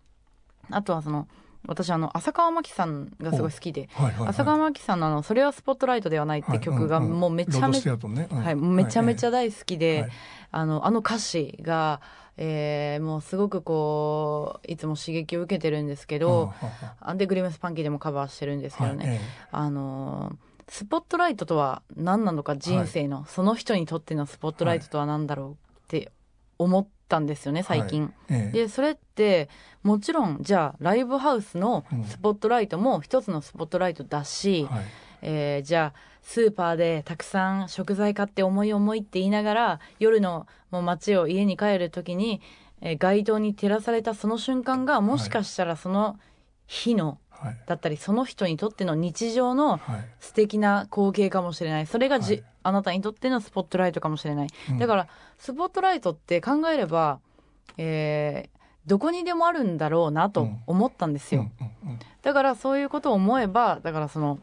あとはその私あの浅川真紀さんがすごい好きで、はいはいはい。浅川真紀さんのあの「それはスポットライトではない」って曲がもうめちゃめちゃロードステアトンね。うん。はい、めちゃめちゃ大好きで、はい。あのあの歌詞が、えーもうすごくこういつも刺激を受けてるんですけど、あでグリムスパンキーでもカバーしてるんですけどね、あのースポットライトとは何なのか人生の、その人にとってのスポットライトとは何だろうって思ったんですよね最近。ええ。えでそれってもちろんじゃあライブハウスのスポットライトも一つのスポットライトだし、はい。えーじゃあスーパーでたくさん食材買って重い重いって言いながら夜のもう街を家に帰る時に、えー街灯に照らされたその瞬間がもしかしたらその日の、はい。だったりその人にとっての日常のはい。素敵な光景かもしれない。それがじ、はいあなたにとってのスポットライトかもしれない、うん。だからスポットライトって考えれば、えーどこにでもあるんだろうなと思ったんですよ、だからそういうことを思えばだからその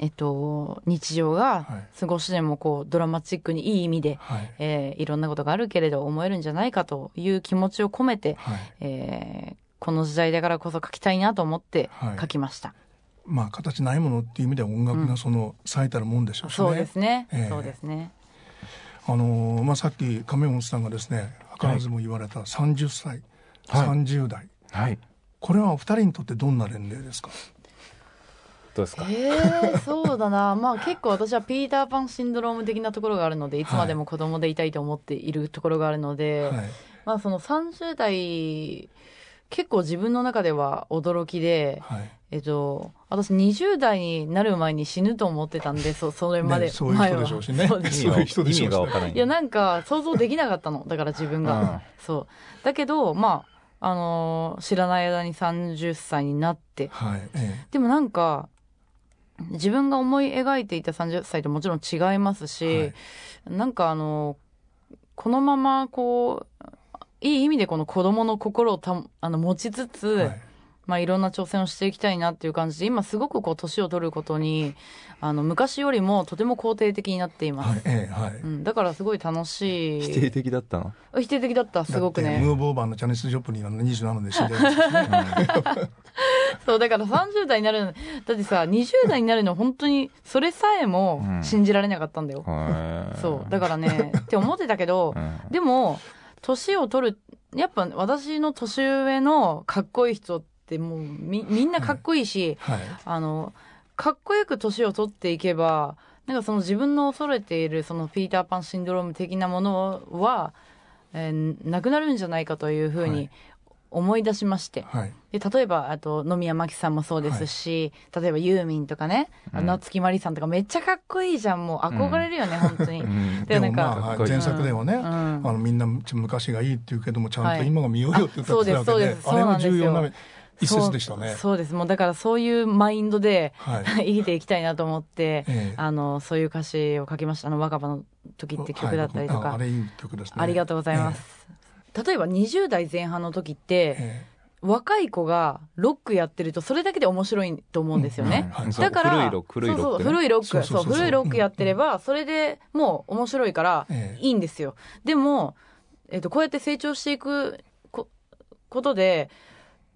えっと日常がはい。少しでもこうドラマチックにいい意味で、はい。えーいろんなことがあるけれど思えるんじゃないかという気持ちを込めて、はい。えーこの時代だからこそ書きたいなと思ってはい。書きました、まあ形ないものっていう意味では音楽がその最たるもんでしょうしね。そうですね、ええ。そうですね。あのーまあさっき亀本さんがですね図らずも言われた30歳、はい。30代。はい。これはお二人にとってどんな年齢ですか？どうですか？えー、そうだな。まあ結構私はピーターパンシンドローム的なところがあるのでいつまでも子供でいたいと思っているところがあるので、はい。まあその30代結構自分の中では驚きで、はい。えっと、私20代になる前に死ぬと思ってたんでそそれまで、ねそういう人でしょうしね。前は。そうですそういう人でしょうし意味がわからない。いやなんか想像できなかったの。だから自分が、うん。そう。だけどまああのー知らない間に30歳になって。はい。えでもなんか自分が思い描いていた30歳ともちろん違いますし、はい。なんかあのこのままこういい意味でこの子供の心をたあの持ちつつ、えはい。まあ、いろんな挑戦をしていきたいなっていう感じ。で今すごくこう年を取ることにあの昔よりもとても肯定的になっています、はい。ええはい。うん、だからすごい楽しい。否定的だったの？否定的だったすごくねだってムーブオーバーのチャネス・ジョプリンは27で死んで。そうだから30代になるのだってさ20代になるの本当にそれさえも信じられなかったんだよ、そうだからねって思ってたけど、うん。でも年を取るやっぱ私の年上のかっこいい人ってもうみみんなかっこいいし、はい。あのかっこよく年を取っていけばなんかその自分の恐れているそのピーターパンシンドローム的なものは、えーなくなるんじゃないかというふうにはい思い出しまして、はい。で例えばあと野宮真紀さんもそうですし、例えばユーミンとかね、うん。夏木マリさんとかめっちゃかっこいいじゃん。もう憧れるよね、本当に。うん。でなんかまあ、前作ではね、うん。あのみんな昔がいいって言うけどもちゃんはい。と今が見ようよって歌ってたわけで、あれも重要な一節でしたね。そう。です。もうだからそういうマインドではい。生きていきたいなと思って、ええ。あのそういう歌詞を書きました「あの若葉の時」って曲だったりとか、はいああれいい曲ですね。ありがとうございます、例えば20代前半の時って、ええ。若い子がロックやってるとそれだけで面白いと思うんですよね、うんだから古いロック古いロックそうそうね古いロックそう古いロックやってればそれでもう面白いからええいいんですよ。でもえっとこうやって成長していくこことで、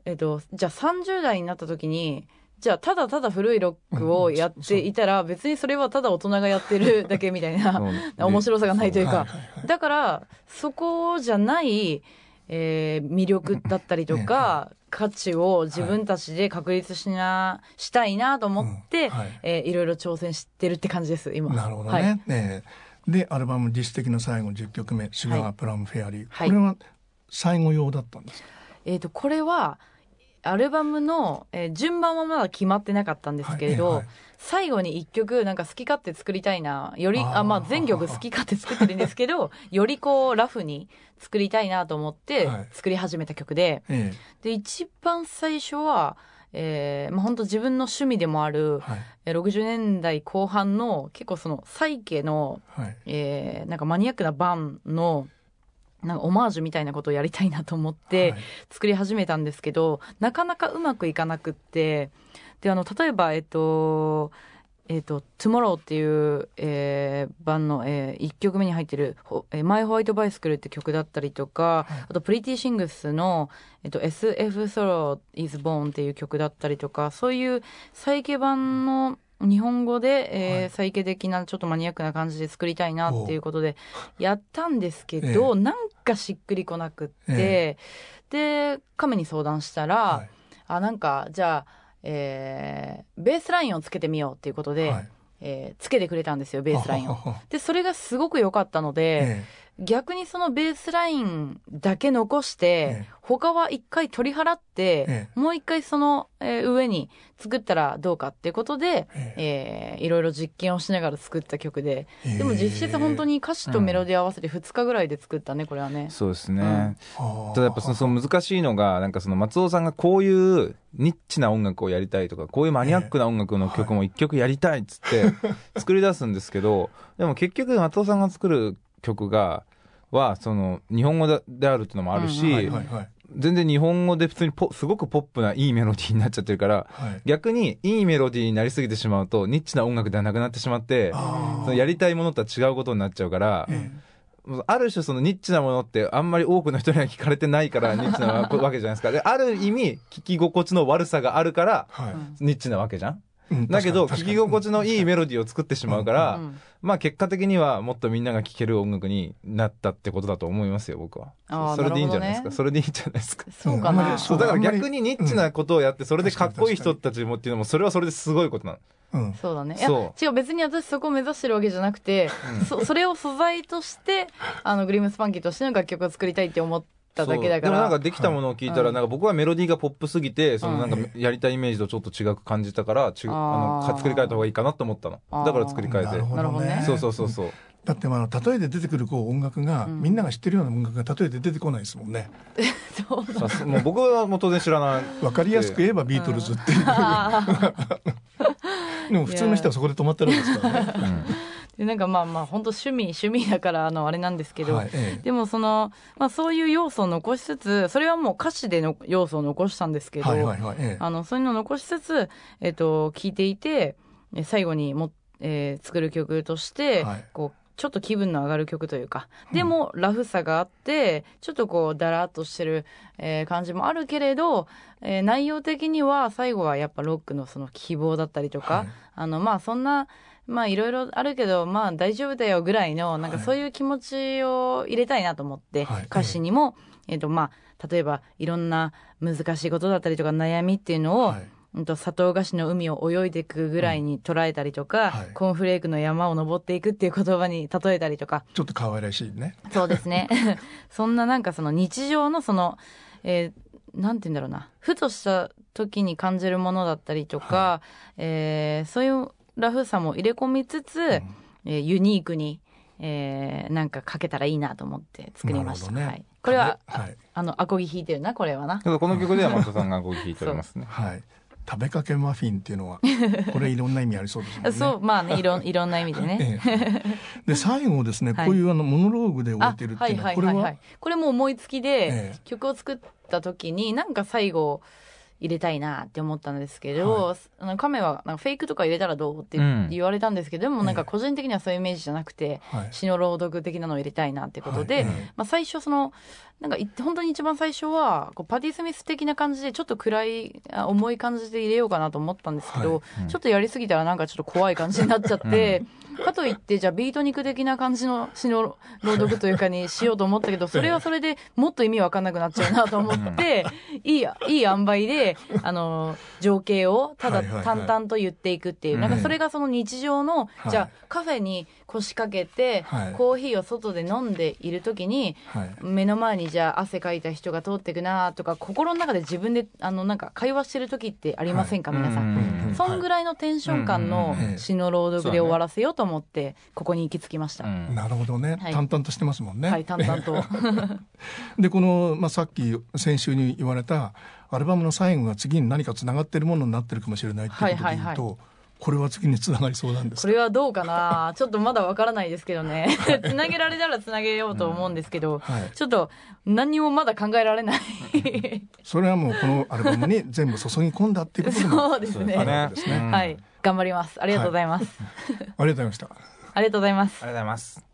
えっとじゃあ30代になった時にじゃあただただ古いロックをやっていたら別にそれはただ大人がやってるだけみたいな 面白さがないというか。だからそこじゃない、えー魅力だったりとか、価値を自分たちで確立しな、したいなと思って、えーいろいろ挑戦してるって感じです今。なるほどね。はい。ええ。でアルバム「実質的な最後」10曲目「シュガープラムフェアリー」はい。これは最後用だったんですか、えー、とこれはアルバムの、えー順番はまだ決まってなかったんですけれど、はいはい。最後に1曲なんか好き勝手作りたいなよりあまあ、全曲好き勝手作ってるんですけどよりこうラフに作りたいなと思ってはい。作り始めた曲で、えで一番最初は、えーまあ、本当自分の趣味でもあるえはい。えー60年代後半の結構そのサイケの、はい。えーなんかマニアックなバンのなんかオマージュみたいなことをやりたいなと思って、はい。作り始めたんですけどなかなかうまくいかなくって。であの例えばえっとえっと「Tomorrow」っていう、えー、版の、え1曲目に入ってる「ほえー My White Bicycle」って曲だったりとか、あと「Pretty Sings の」えっと SF Sorrow is Born」っていう曲だったりとかそういうサイケ版の日本語で、えーはい。サイケ的なちょっとマニアックな感じで作りたいなっていうことでやったんですけえど、なんかしっくりこなくって、えで亀に相談したら、はい。あなんかじゃあ、えーベースラインをつけてみようっていうことで、はい。えーつけてくれたんですよベースラインを。でそれがすごく良かったので、え逆にそのベースラインだけ残して、ええ。他は一回取り払って、えもう一回その、えー上に作ったらどうかっていうことで、ええ。ーいろいろ実験をしながら作った曲で、え。でも実質本当に歌詞とメロディー合わせて2日ぐらいで作ったねこれはね。そうですね、うん。はあただやっぱそのその難しいのがなんかその松尾さんがこういうニッチな音楽をやりたいとかこういうマニアックな音楽の曲も一曲やりたいっつって作り出すんですけど でも結局松尾さんが作る曲がはその日本語でであるっていうのもあるし、うんはいはいはい。全然日本語で普通にポすごくポップないいメロディーになっちゃってるからはい。逆にいいメロディーになりすぎてしまうとニッチな音楽ではなくなってしまってそのやりたいものとは違うことになっちゃうから、えもうある種そのニッチなものってあんまり多くの人には聞かれてないから ニッチなわけじゃないですか。で、ある意味聞き心地の悪さがあるからニッチなわけじゃん。うんだけど聞き心地のいいメロディーを作ってしまうから、うんまあ結果的にはもっとみんなが聴ける音楽になったってことだと思いますよ、僕は。それでいいんじゃないですか？それでいいんじゃないですか？そうかな。そう、だから逆にニッチなことをやって、それでかっこいい人たちもっていうのも、それはそれですごいことなの。うんそうだね。いやそ違う別に私そこを目指してるわけじゃなくて、そそれを素材としてあのグリムスパンキーとしての楽曲を作りたいって思っただけだから。でもなんかできたものを聞いたら、うんなんか僕はメロディーがポップすぎて、そのなんかうんやりたいイメージとちょっと違く感じたから、ちあの作り変えた方がいいかなと思ったの。だから作り変えて。なるほどねそうそうそうそう。だってまあ例えで出てくるこう音楽が、うんみんなが知ってるような音楽が例えて出てこないですもんね。そうもう僕はもう当然知らない。わかりやすく言えばビートルズっていう。でも普通の人はそこで止まってるんですからね。でなんかまあまあ本当趣味趣味だからあのあれなんですけど、はいええ。でもその、まあ、そういう要素を残しつつそれはもう歌詞での要素を残したんですけど、はいはいはい。ええ。あのそういうのを残しつつ、えっと聞いていてえ最後にも、えー作る曲として、はい。こうちょっと気分の上がる曲というかでもラフさがあってちょっとこうだらっとしてる、えー感じもあるけれど、えー内容的には最後はやっぱロックのその希望だったりとか、はい。あのまあそんなまあいろいろあるけどまあ大丈夫だよぐらいのなんかはいそういう気持ちを入れたいなと思って、はい。歌詞にも、えっとまあ例えばいろんな難しいことだったりとか悩みっていうのを、はい。うんと砂糖菓子の海を泳いでいくぐらいに捉えたりとか、はい。コーンフレークの山を登っていくっていう言葉に例えたりとか。ちょっと可愛らしいね。そうですね。そんななんかその日常のその、えーなんて言うんだろうな。ふとした時に感じるものだったりとか、えーそういうラフさも入れ込みつつ、えーユニークに、えーなんかかけたらいいなと思って作りました、ね。はい、これは、はい。あのアコギ弾いてるなこれはな。ただこの曲では 松尾さんがご弾いておりますね。はい。食べかけマフィンっていうのは これいろんな意味ありそうですね。そうまあねいろんいろんな意味でね。ええ。で最後ですね、はい。こういうあのモノローグで置いあてるってはいいうのはこれははいはいはい。これも思いつきで、ええ。曲を作った時になんか最後入れたいなって思ったんですけど、あの亀はなんかフェイクとか入れたらどうってうん。言われたんですけど、でもなんか個人的にはそういうイメージじゃなくて、はい。詩の朗読的なのを入れたいなってことで、はい。まあ、最初そのなんかい本当に一番最初はこうパティ・スミス的な感じでちょっと暗いあ重い感じで入れようかなと思ったんですけど、うん。ちょっとやりすぎたらなんかちょっと怖い感じになっちゃって、かといってじゃあビートニク的な感じの詩の朗読というかにしようと思ったけどそれはそれでもっと意味わかんなくなっちゃうなと思って、いいいい塩梅であの情景をただ淡々と言っていくっていう、うんなん。かそれがその日常の、はい。じゃあカフェに腰掛けて、はい。コーヒーを外で飲んでいる時にはい。目の前にじゃあ汗かいた人が通っていくなとか心の中で自分であのなんか会話してる時ってありませんか、皆さん。そんぐらいのテンション感の詩の朗読で終わらせようと思ってここに行き着きました。うん。なるほどね、はい。淡々としてますもんね。はい淡々と。でこの、まあ、さっき先週に言われたアルバムの最後が次に何かつながってるものになってるかもしれないっていうことで言うと、はいはいはこれは次につながりそうなんです。かこれはどうかな？ちょっとまだわからないですけどね。つなげられたらつなげようと思うんですけど、はい。ちょっと何にもまだ考えられない。それはもうこのアルバムに全部注ぎ込んだっていうことでもそうですね。ですね。うんはい。頑張ります。ありがとうございます、ありがとうございました。ありがとうございます。ありがとうございます